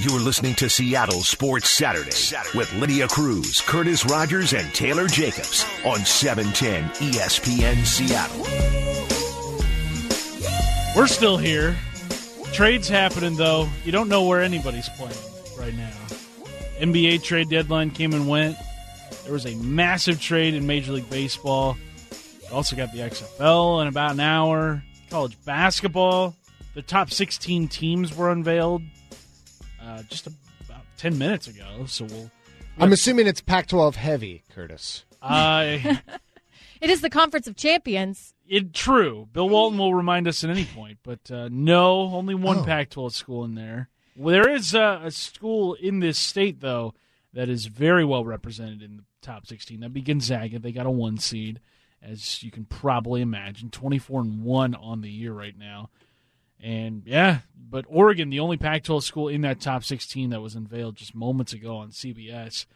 You're listening to Seattle Sports Saturday, with Lydia Cruz, Curtis Rogers, and Taylor Jacobs on 710 ESPN Seattle. We're still here. Trades happening though. You don't know where anybody's playing right now. NBA trade deadline came and went. There was a massive trade in Major League Baseball. We also got the XFL in about an hour. College basketball. The top 16 teams were unveiled uh, just about 10 minutes ago. So we'll. I'm assuming it's Pac-12 heavy, Curtis. Uh, It is the Conference of Champions. it true. Bill Walton will remind us at any point, but uh, no, only one Oh. Pac-12 school in there. Well, there is uh, a school in this state though that is very well represented in the top 16. That'd be Gonzaga. They got a one seed, as you can probably imagine, 24 and one on the year right now. And yeah, but Oregon, the only Pac-12 school in that top 16 that was unveiled just moments ago on CBS.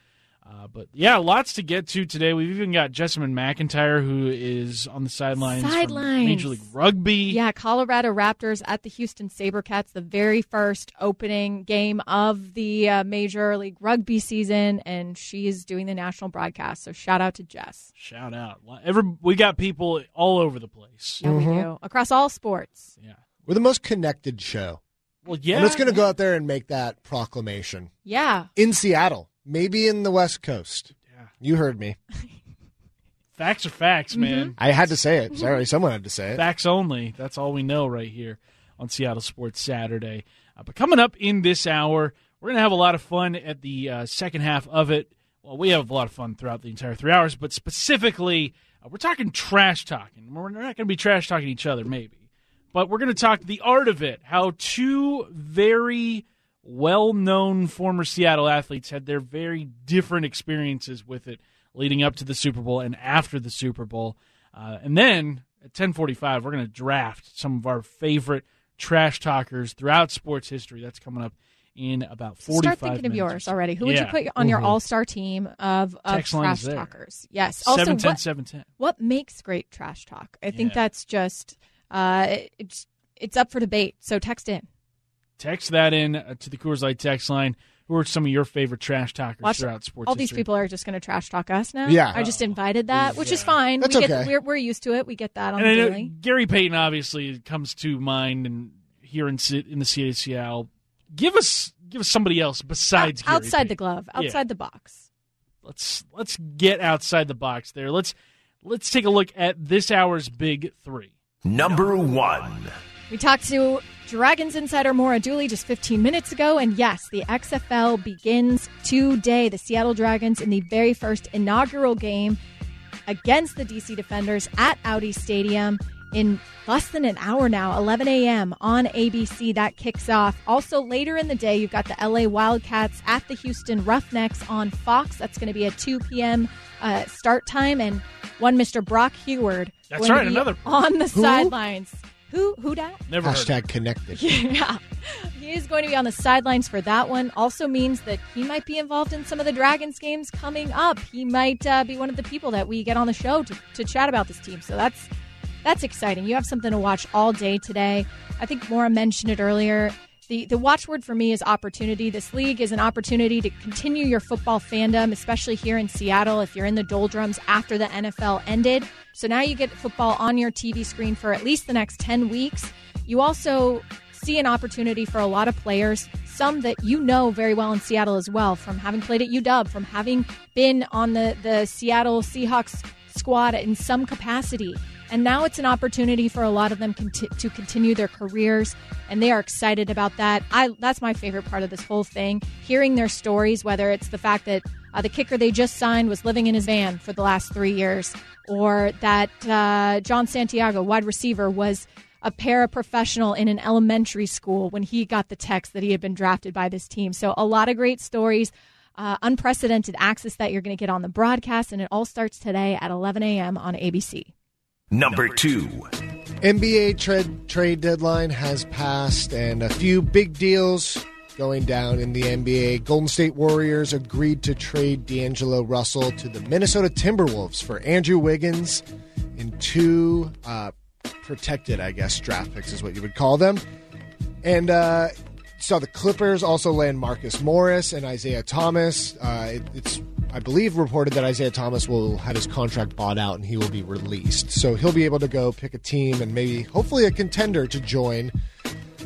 Uh, but yeah, lots to get to today. We've even got Jessamine McIntyre, who is on the sidelines, from Sidelines. Major League Rugby. Yeah, Colorado Raptors at the Houston Sabercats, the very first opening game of the uh, Major League Rugby season, and she is doing the national broadcast. So shout out to Jess. Shout out! Every, we got people all over the place. Yeah, we do across all sports. Yeah. We're the most connected show. Well, yeah. I'm just going to go out there and make that proclamation. Yeah, In Seattle, maybe in the West Coast. Yeah. You heard me. Facts are facts, man. I had to say it. Sorry, someone had to say it. Facts only. That's all we know right here on Seattle Sports Saturday. Uh, but coming up in this hour, we're going to have a lot of fun at the uh, second half of it. Well, we have a lot of fun throughout the entire three hours, but specifically, uh, we're talking trash talking. We're not going to be trash talking each other, maybe, but we're going to talk the art of it. How two very well known former Seattle athletes had their very different experiences with it leading up to the Super Bowl and after the Super Bowl. Uh, and then at 1045, we're going to draft some of our favorite trash talkers throughout sports history. That's coming up in about 45 start thinking of minutes yours already. Who would you put on your all-star team of, of Text trash talkers? Yes. Also, 710 what, 710. what makes great trash talk? I think Yeah. that's just uh, it's it's up for debate. So text in. Text that in uh, to the Coors Light text line. Who are some of your favorite trash talkers Watch throughout sports All these history? people are just going to trash talk us now. Yeah. I just invited that, which is fine. That's we get, okay. we're, we're used to it. We get that on And I the know daily. Gary Payton obviously comes to mind, and here in Ci- in the city of Seattle, give us give us somebody else besides Out- Gary outside the Payton. glove, Yeah. outside the box. Let's let's get outside the box there. Let's let's take a look at this hour's big three. Number one. We talked to Dragons insider Maura Dooley just 15 minutes ago, and yes, the XFL begins today. The Seattle Dragons in the very first inaugural game against the DC Defenders at Audi Stadium in less than an hour now, 11 a.m. on ABC. That kicks off. Also, later in the day, you've got the LA Wildcats at the Houston Roughnecks on Fox. That's going to be a 2 p.m. Uh, start time, and one Mr. Brock Huard. That's right, another- on the sidelines. Who? Who that? Never heard. Hashtag connected. Yeah. He is going to be on the sidelines for that one. Also means that he might be involved in some of the Dragons games coming up. He might uh, be one of the people that we get on the show to, to chat about this team. So that's that's exciting. You have something to watch all day today. I think Maura mentioned it earlier. The, the watchword for me is opportunity. This league is an opportunity to continue your football fandom, especially here in Seattle if you're in the doldrums after the NFL ended. So now you get football on your TV screen for at least the next 10 weeks. You also see an opportunity for a lot of players, some that you know very well in Seattle as well, from having played at UW, from having been on the, the Seattle Seahawks squad in some capacity. And now it's an opportunity for a lot of them conti- to continue their careers, and they are excited about that. I that's my favorite part of this whole thing: hearing their stories. Whether it's the fact that uh, the kicker they just signed was living in his van for the last three years, or that uh, John Santiago, wide receiver, was a paraprofessional in an elementary school when he got the text that he had been drafted by this team. So a lot of great stories. Uh, unprecedented access that you're going to get on the broadcast, and it all starts today at 11 a.m. on ABC. Number two. NBA trade trade deadline has passed, and a few big deals going down in the NBA. Golden State Warriors agreed to trade D'Angelo Russell to the Minnesota Timberwolves for Andrew Wiggins and two uh, protected, I guess, draft picks is what you would call them. And uh, saw the Clippers also land Marcus Morris and Isaiah Thomas. Uh, it, it's, I believe, reported that Isaiah Thomas will have his contract bought out and he will be released. So he'll be able to go pick a team and maybe, hopefully, a contender to join.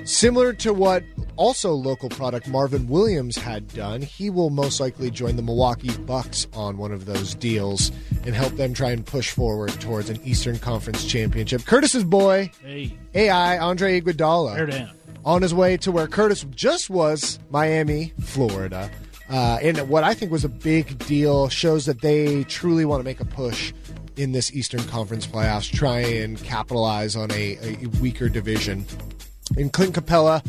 Similar to what also local product Marvin Williams had done, he will most likely join the Milwaukee Bucks on one of those deals and help them try and push forward towards an Eastern Conference championship. Curtis's boy, Hey, AI Andre Iguodala on his way to where Curtis just was, Miami, Florida. Uh, and what I think was a big deal shows that they truly want to make a push in this Eastern Conference playoffs, try and capitalize on a, a weaker division. And Clint Capela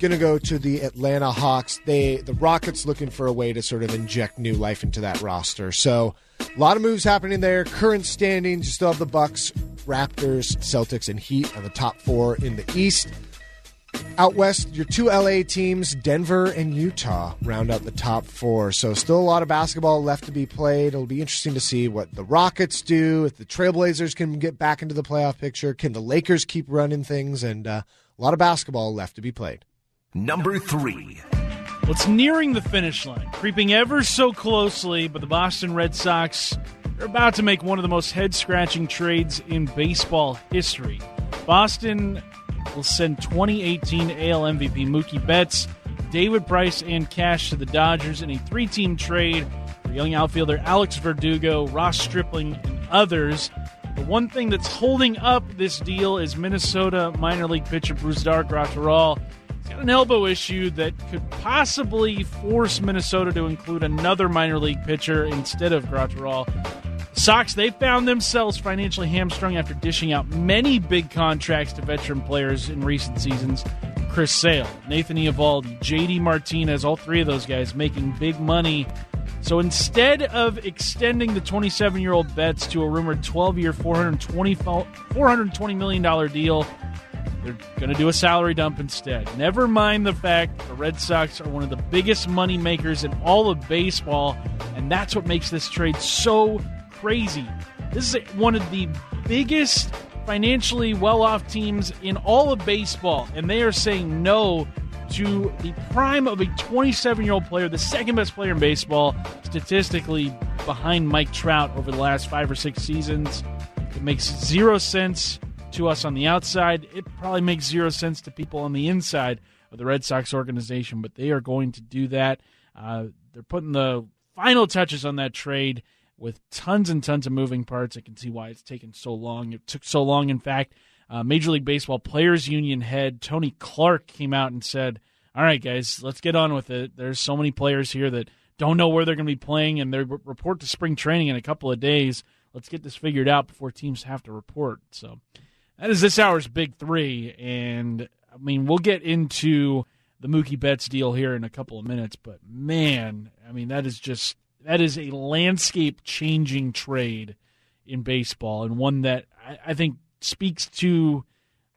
going to go to the Atlanta Hawks. They the Rockets looking for a way to sort of inject new life into that roster. So a lot of moves happening there. Current standings, you still have the Bucks, Raptors, Celtics, and Heat on the top four in the East. Out west, your two LA teams, Denver and Utah, round out the top four. So, still a lot of basketball left to be played. It'll be interesting to see what the Rockets do, if the Trailblazers can get back into the playoff picture. Can the Lakers keep running things? And uh, a lot of basketball left to be played. Number three. Well, it's nearing the finish line, creeping ever so closely, but the Boston Red Sox are about to make one of the most head scratching trades in baseball history. Boston will send 2018 AL MVP Mookie Betts, David Price, and cash to the Dodgers in a three team trade for young outfielder Alex Verdugo, Ross Stripling, and others. The one thing that's holding up this deal is Minnesota minor league pitcher Brusdar Graterol He's got an elbow issue that could possibly force Minnesota to include another minor league pitcher instead of Graterol. Sox, they found themselves financially hamstrung after dishing out many big contracts to veteran players in recent seasons. Chris Sale, Nathan Eovaldi, JD Martinez, all three of those guys making big money. So instead of extending the 27 year old Betts to a rumored 12 year, $420, $420 million deal, they're going to do a salary dump instead. Never mind the fact the Red Sox are one of the biggest money makers in all of baseball, and that's what makes this trade so crazy. This is one of the biggest financially well off teams in all of baseball, and they are saying no to the prime of a 27 year old player, the second best player in baseball, statistically behind Mike Trout over the last five or six seasons. It makes zero sense to us on the outside. It probably makes zero sense to people on the inside of the Red Sox organization, but they are going to do that. Uh, they're putting the final touches on that trade with tons and tons of moving parts. I can see why it's taken so long. It took so long, in fact. Uh, Major League Baseball Players Union head Tony Clark came out and said, All right, guys, let's get on with it. There's so many players here that don't know where they're going to be playing, and they report to spring training in a couple of days. Let's get this figured out before teams have to report. So that is this hour's big three. And I mean, we'll get into the Mookie Betts deal here in a couple of minutes, but man, I mean, that is just that is a landscape changing trade in baseball and one that I, I, think speaks to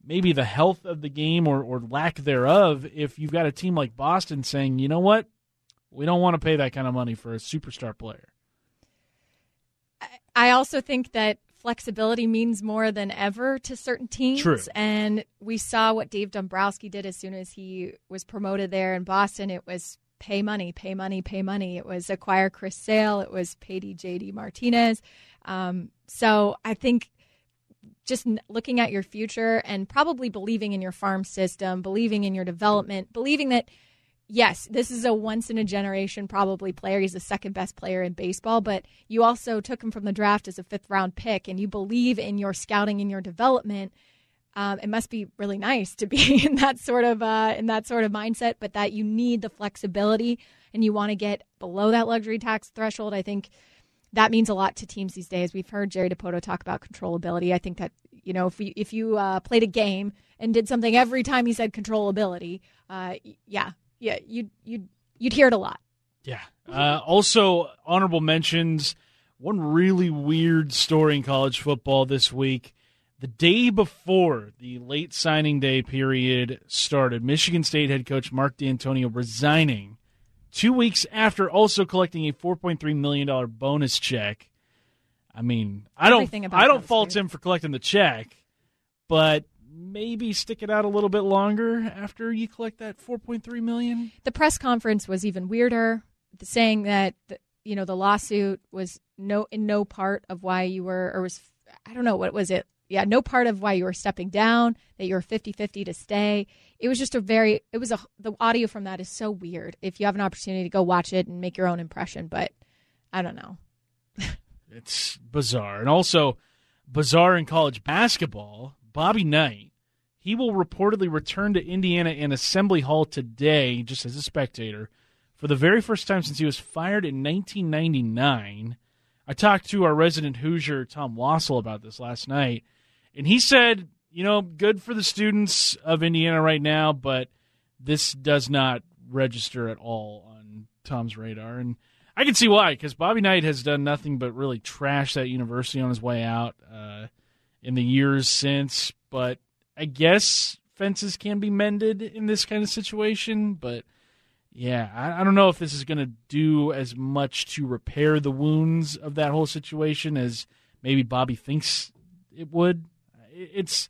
maybe the health of the game or, or lack thereof if you've got a team like Boston saying, you know what, we don't want to pay that kind of money for a superstar player. I also think that flexibility means more than ever to certain teams. True. And we saw what Dave Dombrowski did as soon as he was promoted there in Boston. It was pay money, pay money, pay money. It was acquire Chris Sale. It was pay JD Martinez. Um, so I think just looking at your future and probably believing in your farm system, believing in your development, believing that – yes, this is a once in a generation probably player. He's the second best player in baseball, but you also took him from the draft as a fifth round pick and you believe in your scouting and your development. Um, it must be really nice to be in that sort of uh, in that sort of mindset, but that you need the flexibility and you want to get below that luxury tax threshold. I think that means a lot to teams these days. We've heard Jerry Dipoto talk about controllability. I think that you know if we, if you uh, played a game and did something every time he said controllability, uh, yeah, yeah, you'd you'd you'd hear it a lot. Yeah. Uh, also, honorable mentions. One really weird story in college football this week. The day before the late signing day period started, Michigan State head coach Mark Dantonio resigning two weeks after also collecting a $4.3 million bonus check. I mean, I don't, I don't fault him for collecting the check, but maybe stick it out a little bit longer after you collect that 4.3 million. The press conference was even weirder, saying that the, you know the lawsuit was no in no part of why you were or was I don't know what was it. Yeah, no part of why you were stepping down, that you were 50-50 to stay. It was just a very it was a the audio from that is so weird. If you have an opportunity to go watch it and make your own impression, but I don't know. it's bizarre. And also bizarre in college basketball, Bobby Knight he will reportedly return to Indiana in Assembly Hall today, just as a spectator, for the very first time since he was fired in 1999. I talked to our resident Hoosier, Tom Wassel, about this last night, and he said, you know, good for the students of Indiana right now, but this does not register at all on Tom's radar. And I can see why, because Bobby Knight has done nothing but really trash that university on his way out uh, in the years since. But I guess fences can be mended in this kind of situation, but yeah, I, I don't know if this is going to do as much to repair the wounds of that whole situation as maybe Bobby thinks it would. It's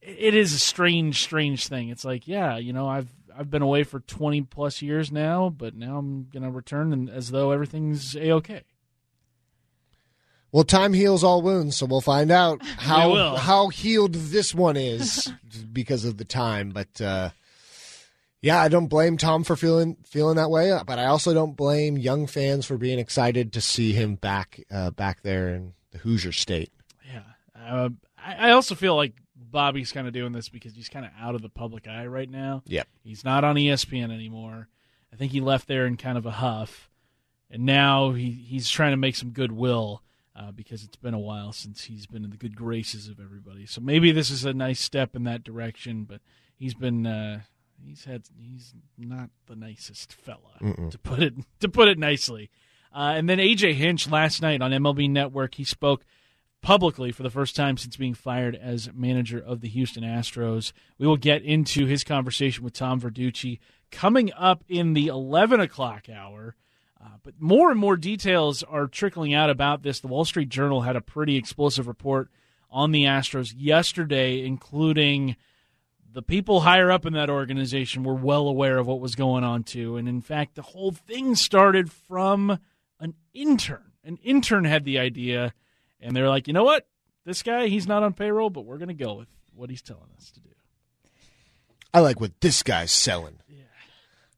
it is a strange, strange thing. It's like, yeah, you know, I've I've been away for twenty plus years now, but now I'm going to return and as though everything's a okay. Well, time heals all wounds, so we'll find out how how healed this one is because of the time. But uh, yeah, I don't blame Tom for feeling feeling that way, but I also don't blame young fans for being excited to see him back uh, back there in the Hoosier State. Yeah, uh, I, also feel like Bobby's kind of doing this because he's kind of out of the public eye right now. Yep, he's not on ESPN anymore. I think he left there in kind of a huff, and now he he's trying to make some goodwill uh, because it's been a while since he's been in the good graces of everybody. So maybe this is a nice step in that direction. But he's been uh, he's had he's not the nicest fella Mm-mm. to put it to put it nicely. Uh, and then AJ Hinch last night on MLB Network he spoke publicly for the first time since being fired as manager of the Houston Astros. We will get into his conversation with Tom Verducci coming up in the 11 o'clock hour. Uh, but more and more details are trickling out about this. The Wall Street Journal had a pretty explosive report on the Astros yesterday, including the people higher up in that organization were well aware of what was going on too. And in fact, the whole thing started from an intern. An intern had the idea, and they're like, you know what? This guy, he's not on payroll, but we're going to go with what he's telling us to do. I like what this guy's selling. Yeah.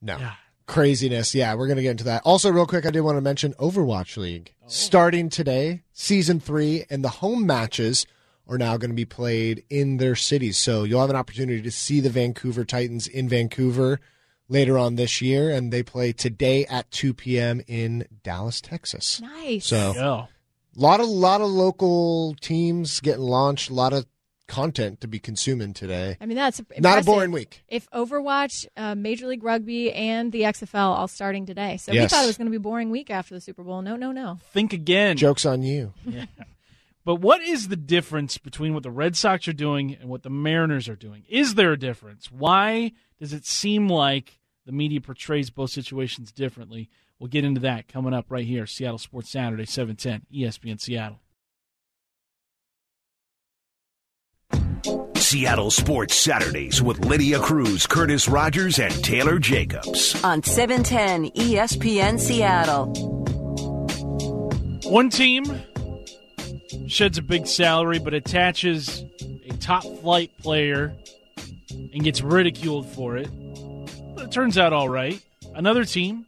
No. Yeah craziness. Yeah, we're going to get into that. Also, real quick, I did want to mention Overwatch League oh. starting today, season three, and the home matches are now going to be played in their cities. So you'll have an opportunity to see the Vancouver Titans in Vancouver later on this year, and they play today at 2 p.m. in Dallas, Texas. Nice. So. A lot of lot of local teams getting launched. A lot of content to be consuming today. I mean, that's impressive. not a boring week. If Overwatch, uh, Major League Rugby, and the XFL all starting today, so yes. we thought it was going to be a boring week after the Super Bowl. No, no, no. Think again. Jokes on you. Yeah. But what is the difference between what the Red Sox are doing and what the Mariners are doing? Is there a difference? Why does it seem like the media portrays both situations differently? We'll get into that coming up right here. Seattle Sports Saturday, 710, ESPN Seattle. Seattle Sports Saturdays with Lydia Cruz, Curtis Rogers, and Taylor Jacobs. On 710 ESPN Seattle. One team sheds a big salary but attaches a top flight player and gets ridiculed for it. But it turns out all right. Another team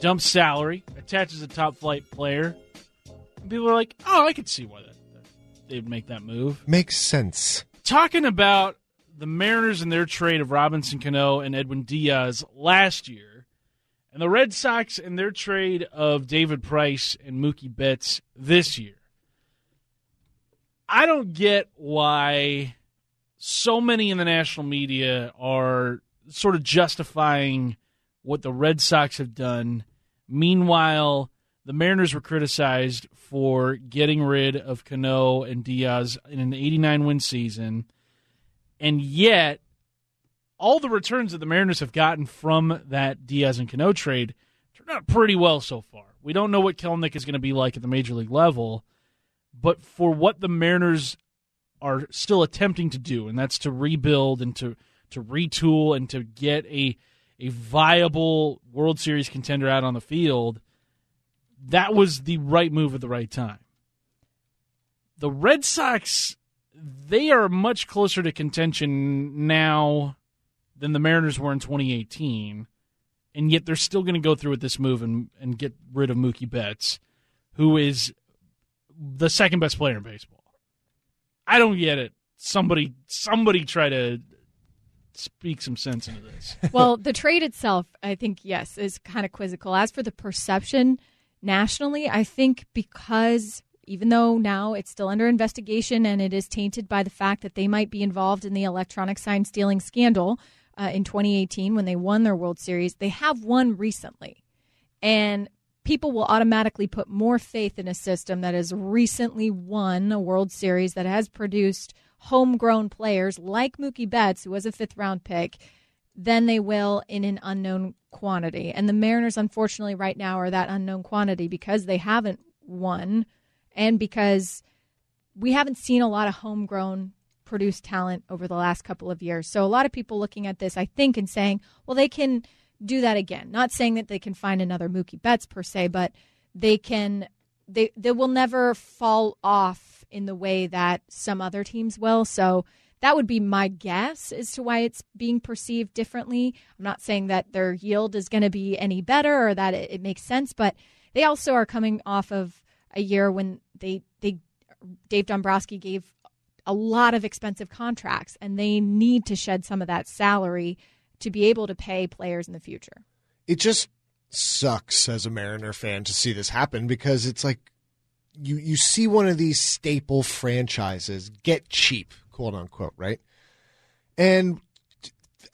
dumps salary, attaches a top flight player. And people are like, oh, I could see why that, that they'd make that move. Makes sense talking about the Mariners and their trade of Robinson Cano and Edwin Diaz last year, and the Red Sox and their trade of David Price and Mookie Betts this year. I don't get why so many in the national media are sort of justifying what the Red Sox have done. Meanwhile, the Mariners were criticized for getting rid of Cano and Diaz in an 89 win season. And yet, all the returns that the Mariners have gotten from that Diaz and Cano trade turned out pretty well so far. We don't know what Kelenic is going to be like at the major league level, but for what the Mariners are still attempting to do, and that's to rebuild and to to retool and to get a a viable World Series contender out on the field, that was the right move at the right time. The Red Sox, they are much closer to contention now than the Mariners were in 2018, and yet they're still going to go through with this move and, and get rid of Mookie Betts, who is the second best player in baseball. I don't get it. Somebody, somebody try to speak some sense into this. well, the trade itself, I think, yes, is kind of quizzical. As for the perception nationally, I think because even though now it's still under investigation and it is tainted by the fact that they might be involved in the electronic sign stealing scandal uh, in 2018 when they won their World Series, they have won recently. And people will automatically put more faith in a system that has recently won a World Series that has produced homegrown players like Mookie Betts, who was a fifth round pick, than they will in an unknown quantity. And the Mariners, unfortunately, right now are that unknown quantity because they haven't won and because we haven't seen a lot of homegrown produced talent over the last couple of years. So a lot of people looking at this, I think, and saying, well, they can do that again. Not saying that they can find another Mookie Betts per se, but they can they they will never fall off in the way that some other teams will. So that would be my guess as to why it's being perceived differently. I'm not saying that their yield is going to be any better or that it, it makes sense, but they also are coming off of a year when they they Dave Dombrowski gave a lot of expensive contracts and they need to shed some of that salary to be able to pay players in the future. It just sucks as a Mariner fan to see this happen because it's like you you see one of these staple franchises get cheap, quote unquote, right? And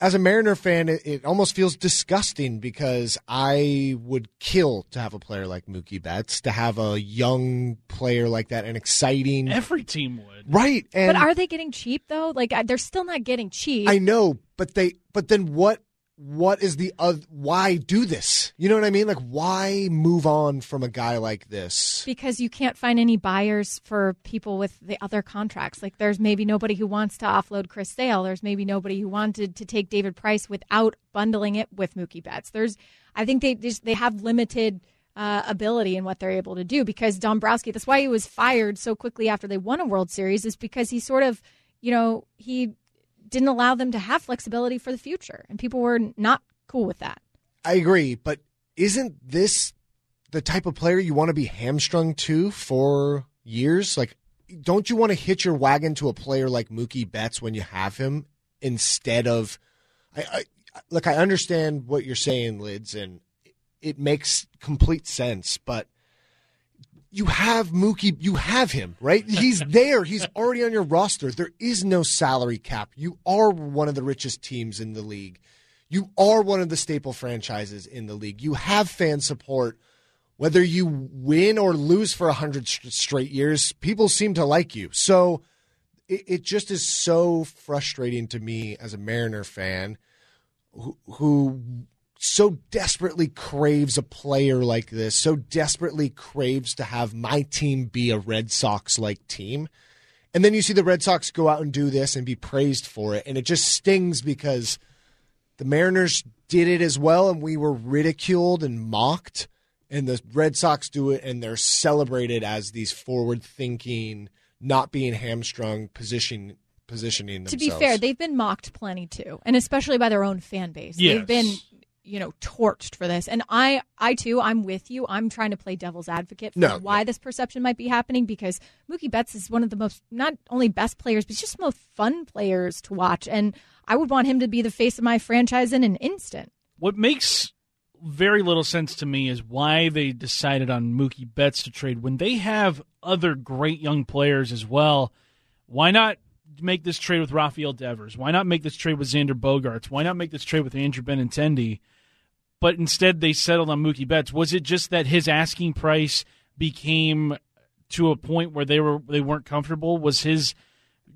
as a Mariner fan, it, it, almost feels disgusting because I would kill to have a player like Mookie Betts, to have a young player like that, an exciting. Every team would, right? And but are they getting cheap though? Like they're still not getting cheap. I know, but they. But then what? What is the uh, why do this? You know what I mean? Like why move on from a guy like this? Because you can't find any buyers for people with the other contracts. Like there's maybe nobody who wants to offload Chris Sale. There's maybe nobody who wanted to take David Price without bundling it with Mookie Betts. There's I think they just they have limited uh, ability in what they're able to do because Dombrowski. That's why he was fired so quickly after they won a World Series is because he sort of you know he didn't allow them to have flexibility for the future. And people were not cool with that. I agree. But isn't this the type of player you want to be hamstrung to for years? Like, don't you want to hitch your wagon to a player like Mookie Betts when you have him instead of. I, I look, I understand what you're saying, Lids, and it makes complete sense, but you have Mookie, you have him, right? He's there. He's already on your roster. There is no salary cap. You are one of the richest teams in the league. You are one of the staple franchises in the league. You have fan support. Whether you win or lose for 100 straight years, people seem to like you. So it, it just is so frustrating to me as a Mariner fan who, who so desperately craves a player like this, so desperately craves to have my team be a Red Sox like team. And then you see the Red Sox go out and do this and be praised for it. And it just stings because the Mariners did it as well and we were ridiculed and mocked. And the Red Sox do it and they're celebrated as these forward thinking, not being hamstrung position positioning themselves. To be fair, they've been mocked plenty too, and especially by their own fan base. Yes. They've been you know torched for this and i i too i'm with you i'm trying to play devil's advocate for no, why this perception might be happening because mookie betts is one of the most not only best players but just most fun players to watch and i would want him to be the face of my franchise in an instant what makes very little sense to me is why they decided on mookie betts to trade when they have other great young players as well why not make this trade with Rafael Devers? Why not make this trade with Xander Bogaerts? Why not make this trade with Andrew Benintendi? But instead they settled on Mookie Betts. Was it just that his asking price became to a point where they were they weren't comfortable? Was his,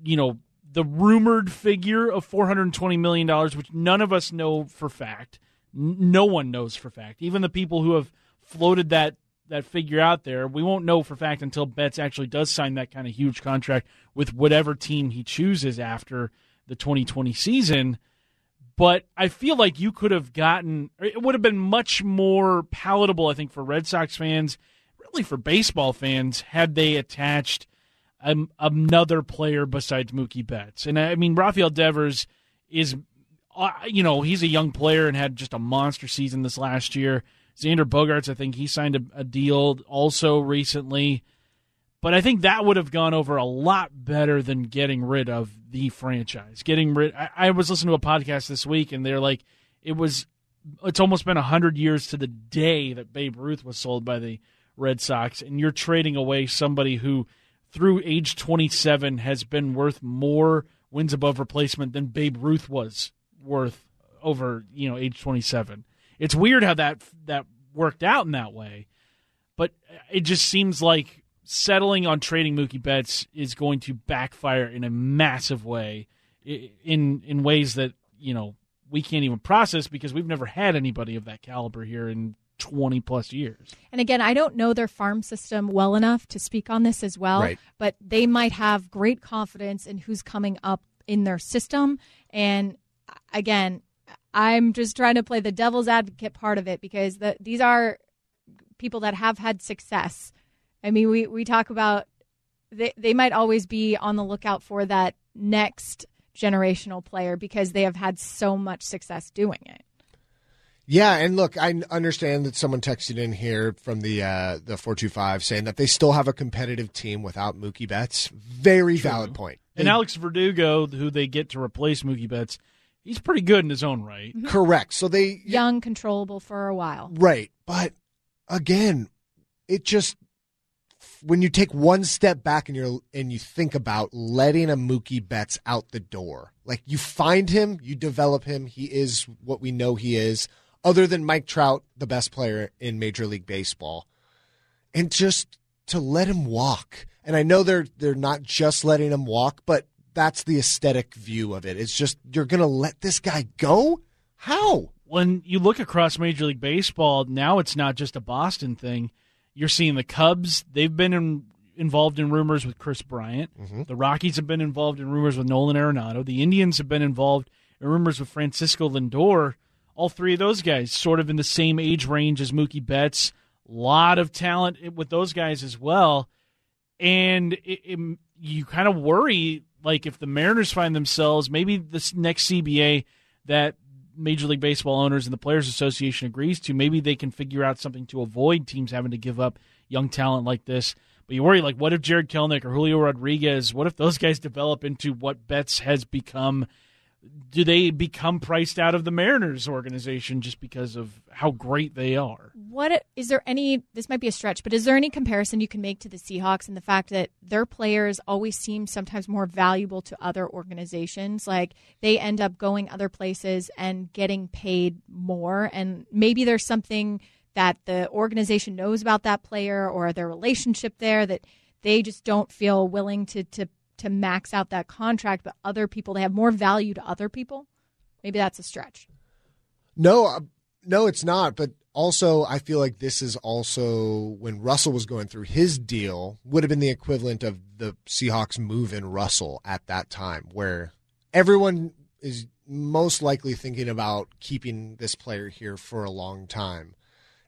you know, the rumored figure of four hundred twenty million dollars, which none of us know for fact, no one knows for fact, even the people who have floated that that figure out there. We won't know for fact until Betts actually does sign that kind of huge contract with whatever team he chooses after the 2020 season. But I feel like you could have gotten it would have been much more palatable, I think, for Red Sox fans, really for baseball fans, had they attached um, another player besides Mookie Betts. And I mean, Rafael Devers is, uh, you know, he's a young player and had just a monster season this last year. Xander Bogaerts, I think he signed a, a deal also recently. But I think that would have gone over a lot better than getting rid of the franchise. Getting rid. I, I was listening to a podcast this week, and they're like, it was. It's almost been hundred years to the day that Babe Ruth was sold by the Red Sox, and you're trading away somebody who, through age 27, has been worth more wins above replacement than Babe Ruth was worth over you know age 27. It's weird how that that worked out in that way, but it just seems like settling on trading Mookie Betts is going to backfire in a massive way, in in ways that you know we can't even process because we've never had anybody of that caliber here in 20 plus years. And again, I don't know their farm system well enough to speak on this as well, Right. but they might have great confidence in who's coming up in their system. And again, I'm just trying to play the devil's advocate part of it because the, these are people that have had success. I mean, we, we talk about they, they might always be on the lookout for that next generational player because they have had so much success doing it. Yeah, and look, I understand that someone texted in here from the uh, the four two five saying that they still have a competitive team without Mookie Betts. Very valid point. And Alex Verdugo, who they get to replace Mookie Betts, he's pretty good in his own right. correct. So they Young, controllable for a while. right, but again, it just when you take one step back and you're and you think about letting a Mookie Betts out the door, like you find him, you develop him. He is what we know he is. Other than Mike Trout, the best player in Major League Baseball, and just to let him walk. And I know they're they're not just letting him walk, but that's the aesthetic view of it. It's just you're gonna let this guy go? How? when you look across Major League Baseball, now it's not just a Boston thing. You're seeing the Cubs; they've been in, involved in rumors with Kris Bryant. Mm-hmm. The Rockies have been involved in rumors with Nolan Arenado. The Indians have been involved in rumors with Francisco Lindor. All three of those guys, sort of in the same age range as Mookie Betts. A lot of talent with those guys as well, and it, it, you kind of worry, like if the Mariners find themselves maybe this next CBA that Major League Baseball owners and the Players Association agrees to, maybe they can figure out something to avoid teams having to give up young talent like this. But you worry, like, what if Jarred Kelenic or Julio Rodriguez, what if those guys develop into what Betts has become? Do they become priced out of the Mariners organization just because of how great they are? What is there any? This might be a stretch, but is there any comparison you can make to the Seahawks and the fact that their players always seem sometimes more valuable to other organizations? Like they end up going other places and getting paid more, and maybe there's something that the organization knows about that player or their relationship there that they just don't feel willing to to to max out that contract, but other people they have more value to other people. Maybe that's a stretch. No, uh, no, it's not. But also, I feel like this is also when Russell was going through his deal would have been the equivalent of the Seahawks move in Russell at that time, where everyone is most likely thinking about keeping this player here for a long time.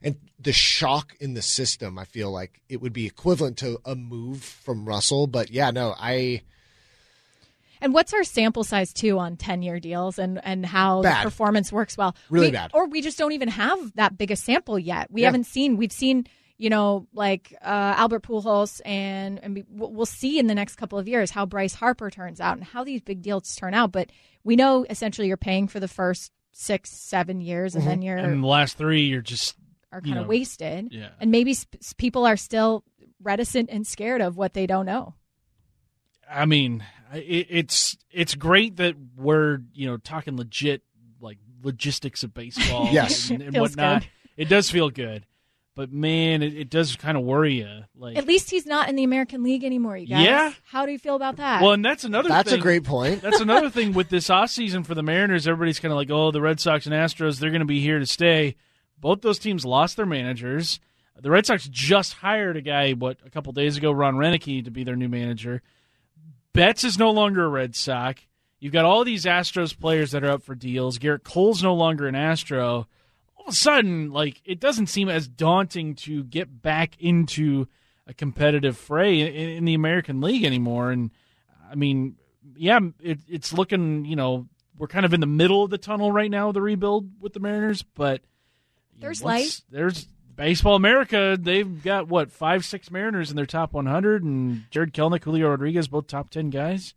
And the shock in the system, I feel like it would be equivalent to a move from Russell. But yeah, no, I. And what's our sample size too on ten year deals and and how Bad. the performance works well? Really We- bad. Or we just don't even have that big a sample yet. We Yeah. haven't seen. We've seen you know like uh, Albert Pujols and and we, we'll we'll see in the next couple of years how Bryce Harper turns out and how these big deals turn out. But we know essentially you're paying for the first six seven years and then you're And the last three, you're just are you kind of wasted. yeah. And maybe sp- people are still reticent and scared of what they don't know. I mean, it, it's it's great that we're you know talking legit like logistics of baseball, Yes. and, and whatnot. good. It does feel good, but man, it, it does kind of worry you. Like, At least he's not in the American League anymore, you guys. Yeah. How do you feel about that? well, and that's another. That's a great point. That's another thing with this off season for the Mariners. Everybody's kind of like, oh, the Red Sox and Astros, they're going to be here to stay. Both those teams lost their managers. The Red Sox just hired a guy, what, a couple days ago, Ron Roenicke, to be their new manager. Betts is no longer a Red Sox. You've got all these Astros players that are up for deals. Gerrit Cole's no longer an Astro. All of a sudden, like it doesn't seem as daunting to get back into a competitive fray in, in the American League anymore. And I mean, yeah, it, it's looking, you know, we're kind of in the middle of the tunnel right now, the rebuild with the Mariners, but There's light. There's Baseball America. They've got what five, six Mariners in their top 100, and Jarred Kelenic, Julio Rodriguez, both top 10 guys.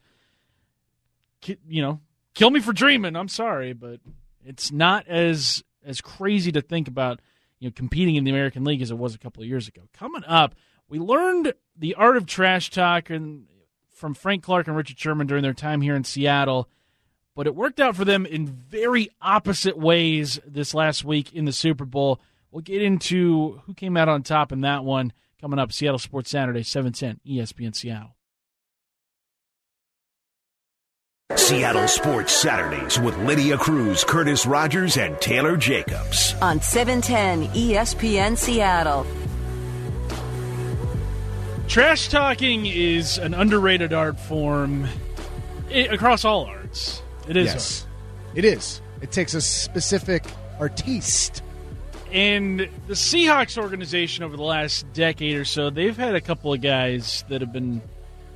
You know, kill me for dreaming. I'm sorry, but it's not as as crazy to think about. You know, competing in the American League as it was a couple of years ago. Coming up, we learned the art of trash talk and from Frank Clark and Richard Sherman during their time here in Seattle but it worked out for them in very opposite ways this last week in the Super Bowl. We'll get into who came out on top in that one coming up. Seattle Sports Saturday, 710 ESPN Seattle. Seattle Sports Saturdays with Lydia Cruz, Curtis Rogers, and Taylor Jacobs. On E 710 ESPN Seattle. Trash talking is an underrated art form eh, across all arts. It is. Yes, it is. It takes a specific artiste. And the Seahawks organization over the last decade or so, they've had a couple of guys that have been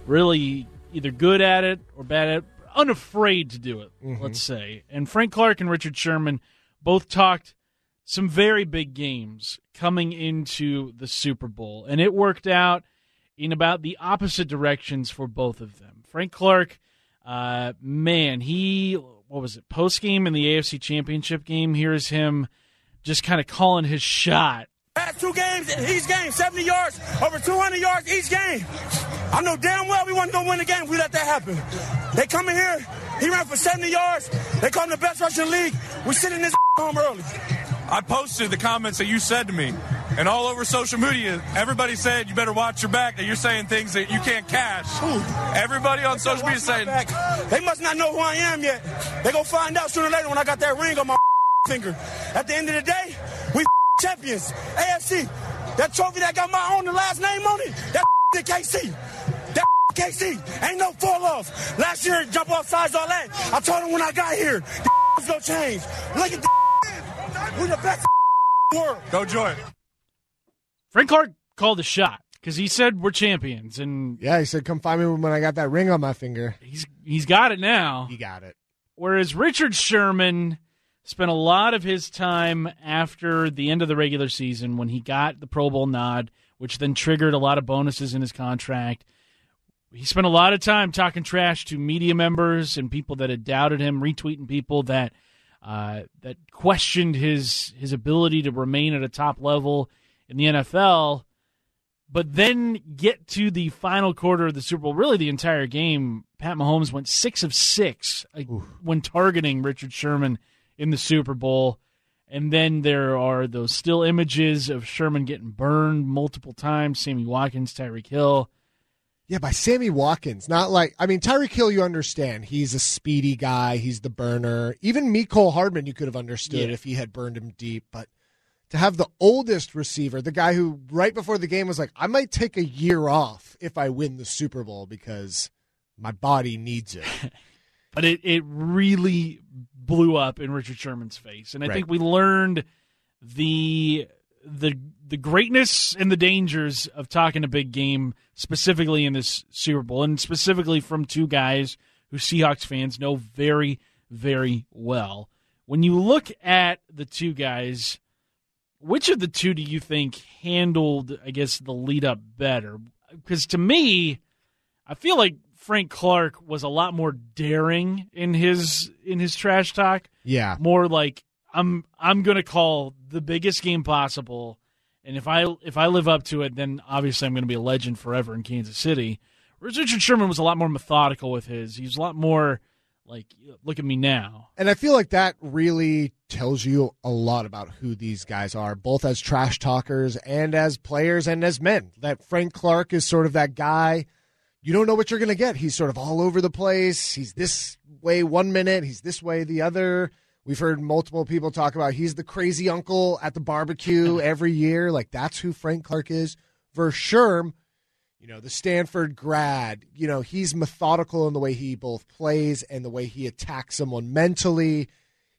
really either good at it or bad at it, unafraid to do it, mm-hmm. let's say. And Frank Clark and Richard Sherman both talked some very big games coming into the Super Bowl. And it worked out in about the opposite directions for both of them. Frank Clark, uh, man, he, what was it, post game in the AFC Championship game, here's him just kind of calling his shot. Past two games, each game, 70 yards, over 200 yards each game. I know damn well we wasn't going to win the game if we let that happen. They come in here, he ran for 70 yards. They call him the best rusher in the league. We sit in this home early. I posted the comments that you said to me, and all over social media, everybody said you better watch your back. That you're saying things that you can't cash. Everybody on social media saying. They must not know who I am yet. They going to find out sooner or later when I got that ring on my finger. At the end of the day, we champions. AFC. That trophy that got my own last name on it, that the KC. That KC. Ain't no fall off. Last year, jump off sides, all that. I told him when I got here, going to change. Look at the we the best in the world. "Go Joy." Frank Clark called a shot because he said we're champions, and Yeah, he said, "Come find me when I got that ring on my finger." he's he's got it now. He got it. Whereas Richard Sherman spent a lot of his time after the end of the regular season when he got the Pro Bowl nod, which then triggered a lot of bonuses in his contract. He spent a lot of time talking trash to media members and people that had doubted him, retweeting people that uh, that questioned his his ability to remain at a top level in the NFL. But then get to the final quarter of the Super Bowl, really the entire game. Pat Mahomes went six of six like, when targeting Richard Sherman in the Super Bowl. And then there are those still images of Sherman getting burned multiple times. Sammy Watkins, Tyreek Hill. Yeah, by Sammy Watkins. Not like I mean Tyreek Hill. You understand he's a speedy guy. He's the burner. Even Cole Hardman, you could have understood Yeah. if he had burned him deep. But to have the oldest receiver, the guy who right before the game was like, "I might take a year off if I win the Super Bowl because my body needs it." but it, it really blew up in Richard Sherman's face. And I Right. think we learned the the the greatness and the dangers of talking a big game, specifically in this Super Bowl, and specifically from two guys who Seahawks fans know very, very well. When you look at the two guys, which of the two do you think handled, I guess, the lead up better? Because to me, I feel like Frank Clark was a lot more daring in his in his trash talk. Yeah, More like I'm I'm gonna call the biggest game possible, and if I if I live up to it, then obviously I'm gonna be a legend forever in Kansas City. Whereas Richard Sherman was a lot more methodical with his. He was a lot more like, look at me now. and I feel like that really tells you a lot about who these guys are, both as trash talkers and as players and as men. That Frank Clark is sort of that guy. You don't know what you're going to get. He's sort of all over the place. He's this way one minute, he's this way the other. We've heard multiple people talk about he's the crazy uncle at the barbecue every year. Like that's who Frank Clark is. Versus Sherm, you know, the Stanford grad, you know, he's methodical in the way he both plays and the way he attacks someone mentally.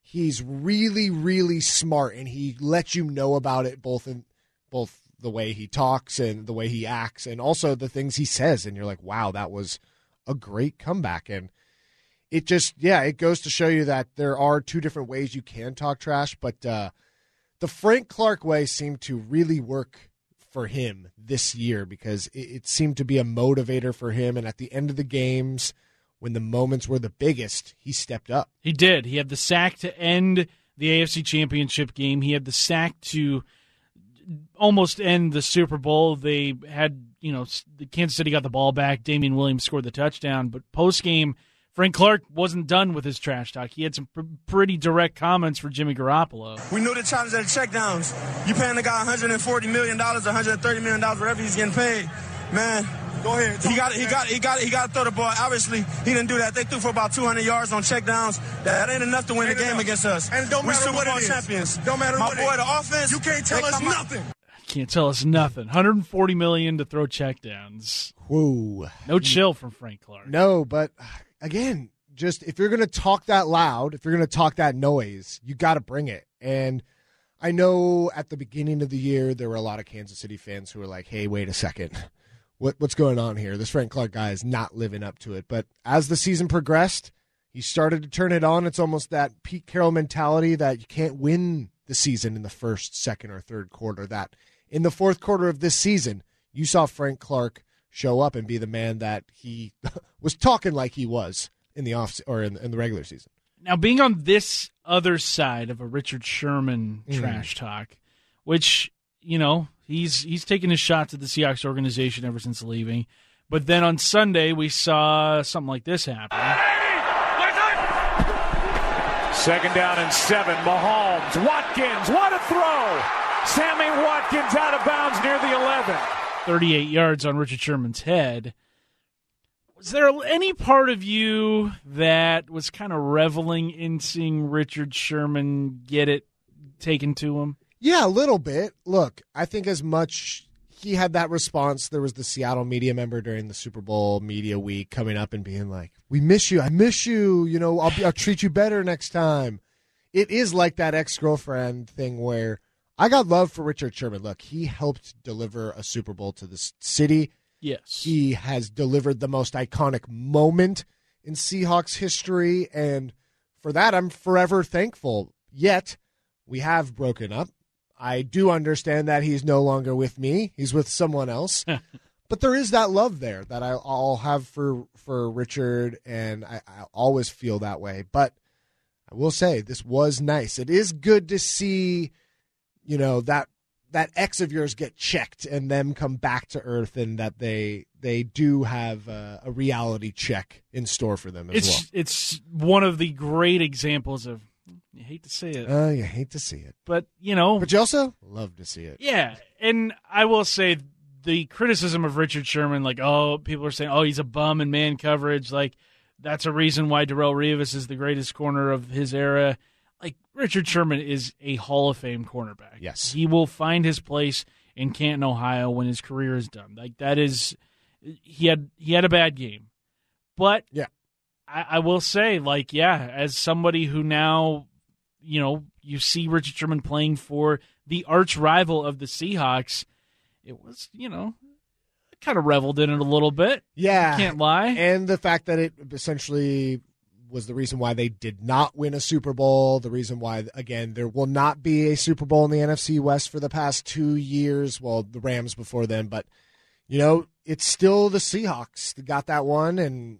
He's really, really smart and he lets you know about it both in both the way he talks and the way he acts and also the things he says. And you're like, wow, that was a great comeback. And it just, yeah, it goes to show you that there are two different ways you can talk trash, but uh, the Frank Clark way seemed to really work for him this year because it, it seemed to be a motivator for him. And at the end of the games, when the moments were the biggest, he stepped up. He did. He had the sack to end the AFC Championship game. He had the sack to almost end the Super Bowl. They had, you know, the Kansas City got the ball back. Damien Williams scored the touchdown, but post game, Frank Clark wasn't done with his trash talk. He had some pr- pretty direct comments for Jimmy Garoppolo. We knew the challenge of the checkdowns. You paying the guy 140 million dollars, 130 million dollars, whatever he's getting paid, man. Go ahead. He got, he got, he got, he got to throw the ball. Obviously, he didn't do that. They threw for about 200 yards on checkdowns. That ain't enough to win Ain't the game enough. against us. And don't we matter Super what Bowl it is. champions. Don't matter My what it boy, is. the offense. You can't tell us come out- nothing. Can't tell us nothing. 140 million to throw checkdowns. Whoa. No chill from Frank Clark. No, but again, just if you're going to talk that loud, if you're going to talk that noise, you got to bring it. And I know at the beginning of the year there were a lot of Kansas City fans who were like, "Hey, wait a second. What what's going on here? This Frank Clark guy is not living up to it." But as the season progressed, he started to turn it on. It's almost that Pete Carroll mentality that you can't win the season in the first, second, or third quarter. That in the fourth quarter of this season, you saw Frank Clark show up and be the man that he was talking like he was in the off or in, in the regular season. Now, being on this other side of a Richard Sherman Mm. trash talk, which you know he's he's taken his shots at the Seahawks organization ever since leaving, but then on Sunday we saw something like this happen. Second down and seven. Mahomes. Watkins. What a throw. Sammy Watkins out of bounds near the 11. 38 yards on Richard Sherman's head. Was there any part of you that was kind of reveling in seeing Richard Sherman get it taken to him? Yeah, a little bit. Look, I think as much he had that response, there was the Seattle media member during the Super Bowl media week coming up and being like, "We miss you. I miss you. You know, I'll be, I'll treat you better next time." It is like that ex girlfriend thing where I got love for Richard Sherman. Look, he helped deliver a Super Bowl to this city. Yes. He has delivered the most iconic moment in Seahawks history, and for that, I'm forever thankful. Yet, we have broken up. I do understand that he's no longer with me; he's with someone else. but there is that love there that I, I'll have for for Richard, and I, I always feel that way. But I will say this was nice. It is good to see, you know that that ex of yours get checked and them come back to earth, and that they they do have a, a reality check in store for them as It's it's one of the great examples of you hate to see it, well. Uh, you hate to see it, but you know, but you also love to see it. Yeah, and I will say the criticism of Richard Sherman, like, oh, people are saying, oh, he's a bum in man coverage, like that's a reason why Darrelle Revis is the greatest corner of his era. Like Richard Sherman is a Hall of Fame cornerback. Yes. he will find his place in Canton, Ohio, when his career is done. Like that is, he had he had a bad game, but Yeah. I, I will say, like, yeah, as somebody who now, you know, you see Richard Sherman playing for the arch rival of the Seahawks, it was, you know, kind of reveled in it a little bit. Yeah, Can't lie. and the fact that it essentially was the reason why they did not win a Super Bowl, the reason why again there will not be a Super Bowl in the NFC West for the past 2 years, well the Rams before then, but you know, it's still the Seahawks that got that one and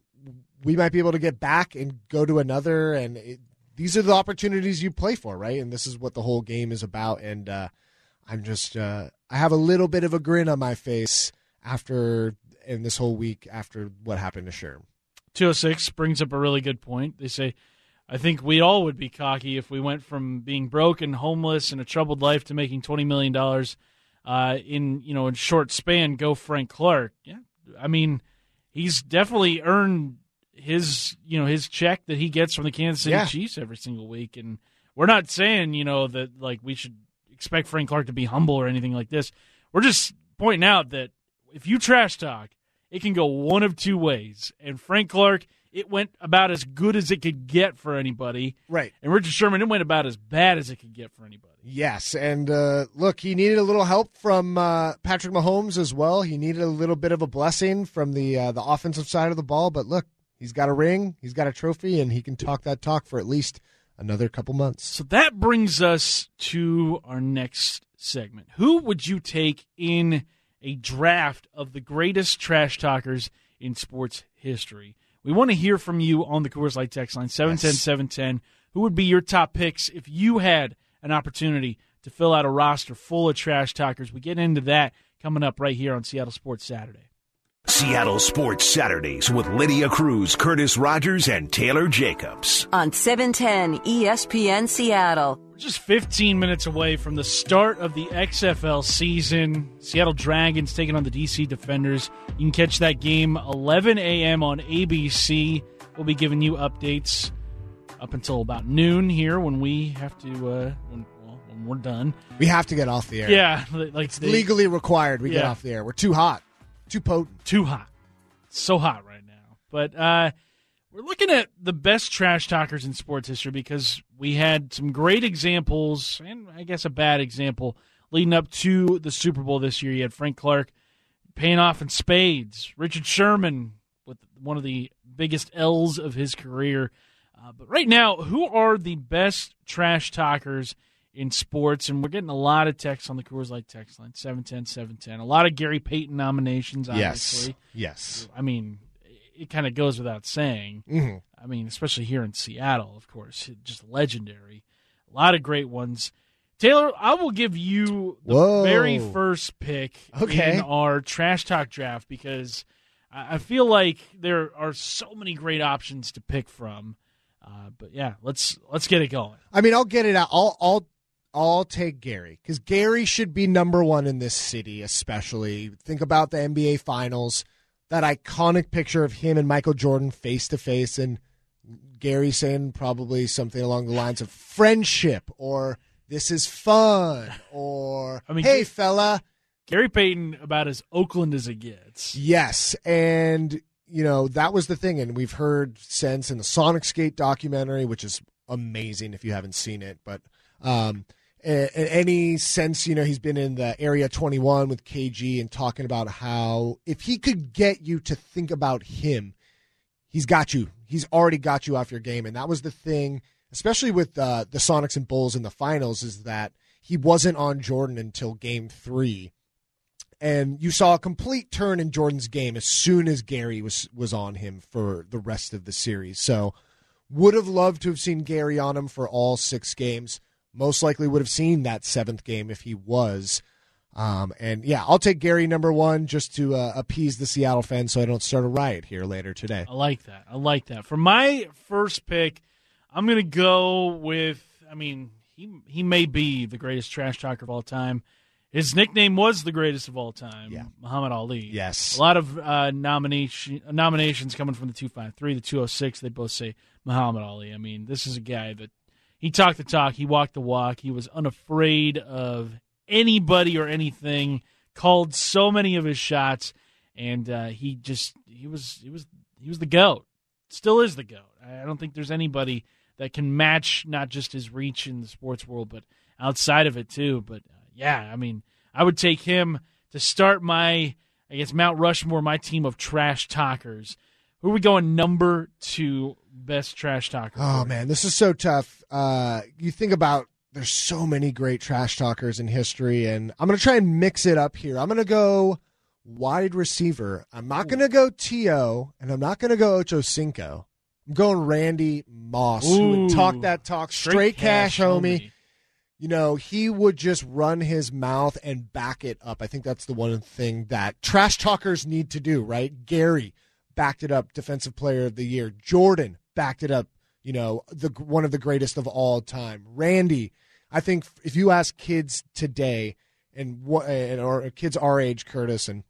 we might be able to get back and go to another and it, these are the opportunities you play for, right? And this is what the whole game is about and uh I'm just uh I have a little bit of a grin on my face after in this whole week after what happened to Sherm. 206 brings up a really good point. They say, I think we all would be cocky if we went from being broke and homeless and a troubled life to making $20 million uh, in, you know, in short span. Go Frank Clark. Yeah. I mean, he's definitely earned his, you know, his check that he gets from the Kansas City Yeah. Chiefs every single week. And we're not saying you know that like we should expect Frank Clark to be humble or anything like this. We're just pointing out that if you trash talk, it can go one of two ways. And Frank Clark, it went about as good as it could get for anybody. Right. And Richard Sherman, it went about as bad as it could get for anybody. Yes, and uh, look, he needed a little help from uh, Patrick Mahomes as well. He needed a little bit of a blessing from the uh, the offensive side of the ball. But look, he's got a ring, he's got a trophy, and he can talk that talk for at least another couple months. So that brings us to our next segment. Who would you take in a draft of the greatest trash talkers in sports history? We want to hear from you on the Coors Light text line 710 710. Who would be your top picks if you had an opportunity to fill out a roster full of trash talkers? We get into that coming up right here on Seattle Sports Saturday. Seattle Sports Saturdays with Lydia Cruz, Curtis Rogers, and Taylor Jacobs. On 710 ESPN Seattle. We're just 15 minutes away from the start of the XFL season. Seattle Dragons taking on the DC Defenders. You can catch that game 11 a.m. on ABC. We'll be giving you updates up until about noon here when we have to, uh, when, well, when we're done. We have to get off the air. Yeah, like it's they, legally required. We yeah. get off the air. We're too hot, too potent, too hot. so hot right now. But uh, we're looking at the best trash talkers in sports history because we had some great examples and I guess a bad example leading up to the Super Bowl this year. You had Frank Clark paying off in spades, Richard Sherman with one of the biggest L's of his career. Uh, but right now, who are the best trash talkers in sports? And we're getting a lot of texts on the Coors Light text line 710 710. A lot of Gary Payton nominations, obviously. Yes. Yes. I mean, it kind of goes without saying. Mm-hmm. I mean, especially here in Seattle, of course, just legendary. A lot of great ones. Taylor, I will give you the Whoa. very first pick okay. in our trash talk draft because I feel like there are so many great options to pick from. Uh, but yeah, let's let's get it going. I mean, I'll get it out. I'll I'll I'll take Gary because Gary should be number one in this city, especially. Think about the NBA Finals, that iconic picture of him and Michael Jordan face to face, and Gary saying probably something along the lines of friendship or this is fun or I mean, hey fella. Gary Payton about as Oakland as it gets. Yes, and you know, that was the thing. And we've heard since in the Sonicsgate documentary, which is amazing if you haven't seen it. But um, in, any sense, you know, he's been in the Area 21 with KG and talking about how if he could get you to think about him, he's got you. He's already got you off your game. And that was the thing, especially with uh, the Sonics and Bulls in the finals, is that he wasn't on Jordan until game three and you saw a complete turn in Jordan's game as soon as Gary was was on him for the rest of the series. So, would have loved to have seen Gary on him for all six games. Most likely would have seen that seventh game if he was. Um, and yeah, I'll take Gary number one just to uh, appease the Seattle fans so I don't start a riot here later today. I like that. I like that. For my first pick, I'm going to go with. I mean, he he may be the greatest trash talker of all time. His nickname was the greatest of all time, yeah. Muhammad Ali. Yes. A lot of uh, nomination, nominations coming from the 253, the 206. They both say Muhammad Ali. I mean, this is a guy that he talked the talk, he walked the walk. He was unafraid of anybody or anything, called so many of his shots, and uh, he just he was he was he was the goat. Still is the goat. I don't think there's anybody that can match not just his reach in the sports world, but outside of it too. But uh, yeah, I mean, I would take him to start my, I guess, Mount Rushmore, my team of trash talkers. Who are we going number two best trash talker? Oh, man, this is so tough. Uh, you think about there's so many great trash talkers in history, and I'm going to try and mix it up here. I'm going to go wide receiver. I'm not going to go T.O., and I'm not going to go Ocho Cinco. I'm going Randy Moss, Ooh, who would talk that talk straight, straight cash, cash homie. homie you know, he would just run his mouth and back it up. I think that's the one thing that trash talkers need to do, right? Gary backed it up, defensive player of the year. Jordan backed it up, you know, the one of the greatest of all time. Randy, I think if you ask kids today and what and or kids our age, Curtis and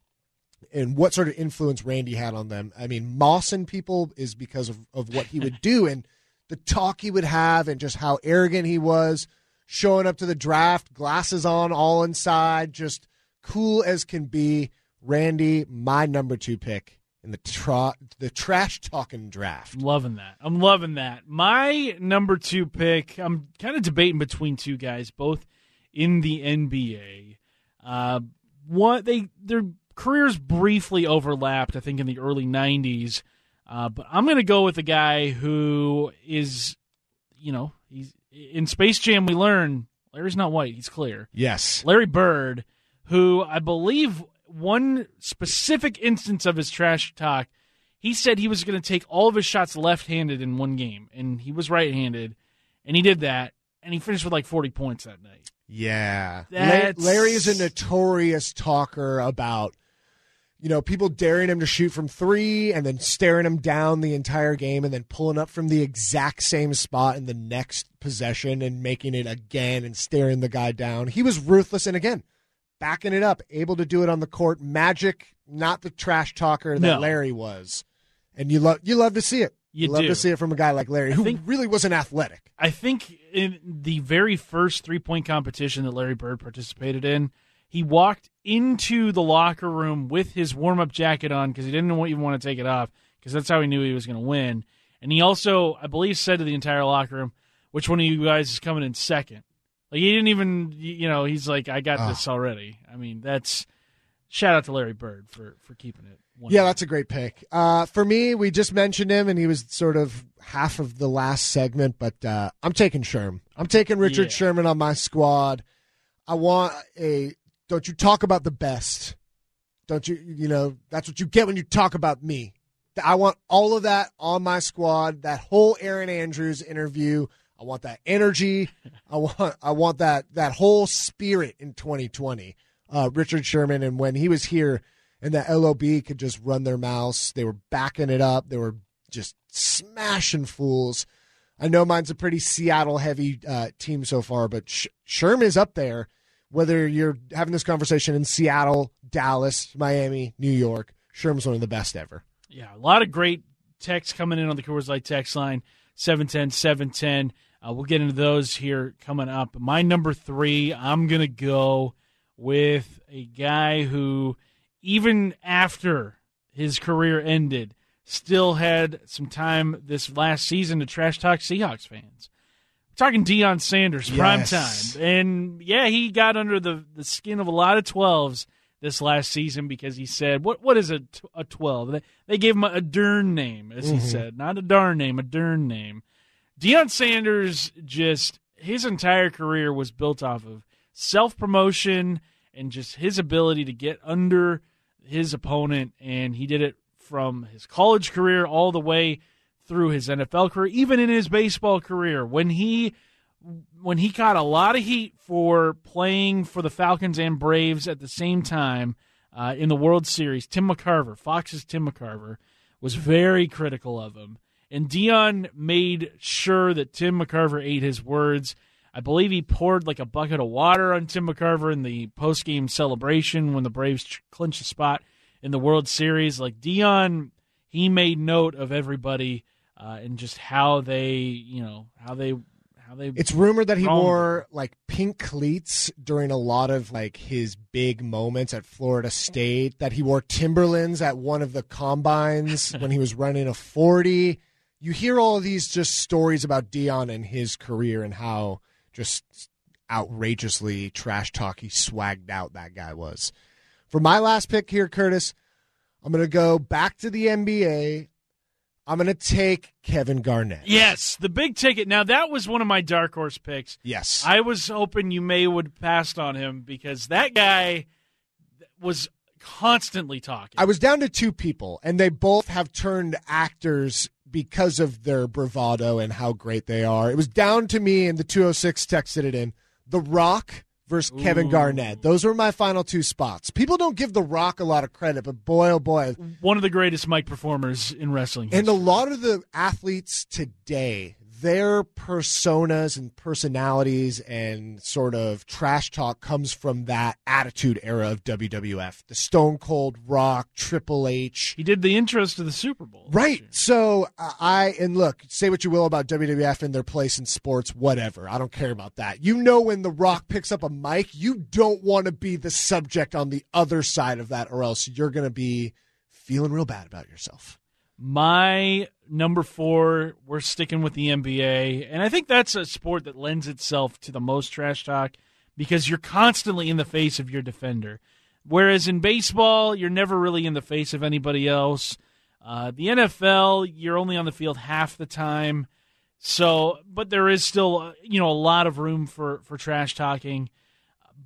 and what sort of influence Randy had on them. I mean, Moss and people is because of, of what he would do and the talk he would have and just how arrogant he was, showing up to the draft, glasses on, all inside, just cool as can be. Randy, my number two pick in the tra- the trash talking draft. I'm loving that. I'm loving that. My number two pick. I'm kind of debating between two guys, both in the NBA. Uh, one they their careers briefly overlapped. I think in the early '90s, uh, but I'm going to go with a guy who is, you know, he's in Space Jam. We learn Larry's not white; he's clear. Yes, Larry Bird, who I believe one specific instance of his trash talk, he said he was going to take all of his shots left-handed in one game, and he was right-handed, and he did that, and he finished with like 40 points that night. Yeah, That's- Larry is a notorious talker about you know people daring him to shoot from three and then staring him down the entire game and then pulling up from the exact same spot in the next possession and making it again and staring the guy down. He was ruthless and again backing it up, able to do it on the court. Magic, not the trash talker that No. Larry was, and you love you love to see it. You love do. to see it from a guy like Larry, who think- really wasn't athletic. I think in the very first three point competition that Larry Bird participated in, he walked into the locker room with his warm up jacket on because he didn't even want to take it off because that's how he knew he was going to win. And he also, I believe, said to the entire locker room, "Which one of you guys is coming in second? Like he didn't even, you know, he's like, "I got Ah. this already." I mean, that's shout out to Larry Bird for for keeping it. Yeah, that's a great pick. Uh, for me, we just mentioned him, and he was sort of half of the last segment. But uh, I'm taking Sherm. I'm taking Richard Yeah. Sherman on my squad. I want a. Don't you talk about the best? Don't you? You know that's what you get when you talk about me. I want all of that on my squad. That whole Erin Andrews interview. I want that energy. I want. I want that that whole spirit in 2020. Uh, Richard Sherman, and when he was here, and the LOB could just run their mouths. They were backing it up. They were just smashing fools. I know mine's a pretty Seattle heavy uh, team so far, but Sh- is up there. Whether you're having this conversation in Seattle, Dallas, Miami, New York, Sherm's one of the best ever. Yeah, a lot of great texts coming in on the Coors Light text line 710 710. Uh, we'll get into those here coming up. My number three, I'm going to go with a guy who, even after his career ended, still had some time this last season to trash talk Seahawks fans. We're talking Deion Sanders, prime Yes. time. And yeah, he got under the, the skin of a lot of 12s this last season because he said, "What what is a, t- a 12?" They, they gave him a, a Dern name, as he said, not a darn name, a Dern name. Deion Sanders just his entire career was built off of self promotion and just his ability to get under his opponent, and he did it from his college career all the way through his NFL career, even in his baseball career. When he when he caught a lot of heat for playing for the Falcons and Braves at the same time uh, in the World Series, Tim McCarver, Fox's Tim McCarver, was very critical of him. And Deion made sure that Tim McCarver ate his words. I believe he poured like a bucket of water on Tim McCarver in the post-game celebration when the Braves clinched a spot in the World Series. Like Deion, he made note of everybody uh, and just how they, you know, how they, how they. It's rumored that he wore like pink cleats during a lot of like his big moments at Florida State. That he wore Timberlands at one of the combines when he was running a forty. You hear all of these just stories about Deion and his career and how just outrageously trash talky swagged out that guy was. For my last pick here, Curtis, I'm going to go back to the NBA. I'm going to take Kevin Garnett. Yes, the big ticket. Now that was one of my dark horse picks. Yes. I was hoping you may would passed on him because that guy was constantly talking. I was down to two people, and they both have turned actors because of their bravado and how great they are. It was down to me, and the 206 texted it in The Rock versus Kevin Garnett. Those were my final two spots. People don't give The Rock a lot of credit, but boy, oh boy. one of the greatest mic performers in wrestling. And a lot of the athletes today, their personas and personalities and sort of trash talk comes from that attitude era of WWF. The Stone Cold Rock, Triple H. He did the intros to the Super Bowl. Right. So uh, I, and look, say what you will about WWF and their place in sports, whatever. I don't care about that. You know, when The Rock picks up a mic, you don't want to be the subject on the other side of that, or else you're going to be feeling real bad about yourself. My number four, we're sticking with the NBA. And I think that's a sport that lends itself to the most trash talk because you're constantly in the face of your defender. Whereas in baseball, you're never really in the face of anybody else. Uh, the NFL, you're only on the field half the time. So, but there is still, uh, you know, a lot of room for, for trash talking.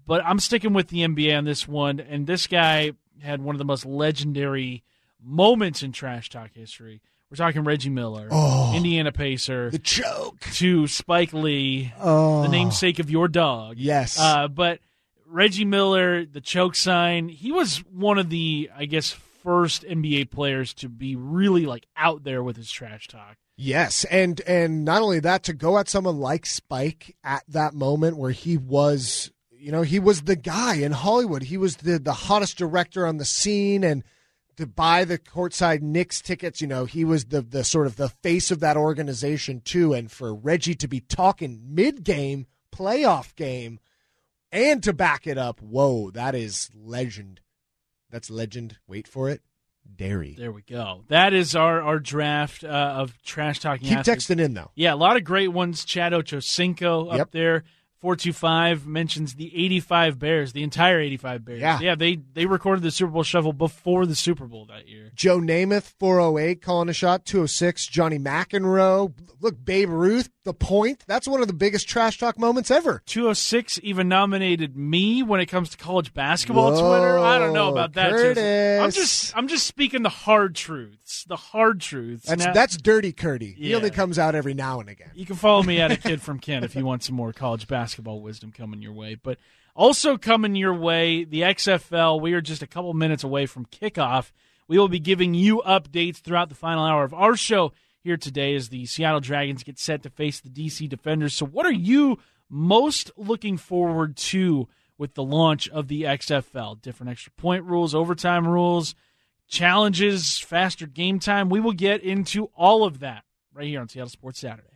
But I'm sticking with the NBA on this one. And this guy had one of the most legendary moments in trash talk history. We're talking Reggie Miller, Oh. Indiana Pacer, The choke. to Spike Lee, Oh. the namesake of your dog. Yes. Uh, but Reggie Miller, the choke sign, he was one of the, I guess, first NBA players to be really like out there with his trash talk. Yes, and and not only that, to go at someone like Spike at that moment where he was, you know, he was the guy in Hollywood. He was the the hottest director on the scene, and to buy the courtside Knicks tickets, you know, he was the the sort of the face of that organization too. And for Reggie to be talking mid game, playoff game, and to back it up, whoa, that is legend. That's legend. Wait for it, Dairy. There we go. That is our our draft uh, of trash talking. Keep athletes. texting in though. Yeah, a lot of great ones. Chad Ochocinco up Yep. there. 425 mentions the 85 Bears, the entire 85 Bears. Yeah. yeah, they they recorded the Super Bowl shuffle before the Super Bowl that year. Joe Namath, 408, calling a shot, 206. Johnny McEnroe. Look, Babe Ruth, the point. That's one of the biggest trash talk moments ever. 206 even nominated me when it comes to college basketball Whoa, Twitter. I don't know about that. Curtis. I'm just I'm just speaking the hard truths. The hard truths. That's Now- that's dirty Curdy. He only comes out every now and again. You can follow me at a kid from Kent if you want some more college basketball wisdom coming your way. But also coming your way, the XFL. We are just a couple minutes away from kickoff. We will be giving you updates throughout the final hour of our show here today as the Seattle Dragons get set to face the DC Defenders. So, what are you most looking forward to with the launch of the XFL? Different extra point rules, overtime rules, challenges, faster game time. We will get into all of that right here on Seattle Sports Saturday.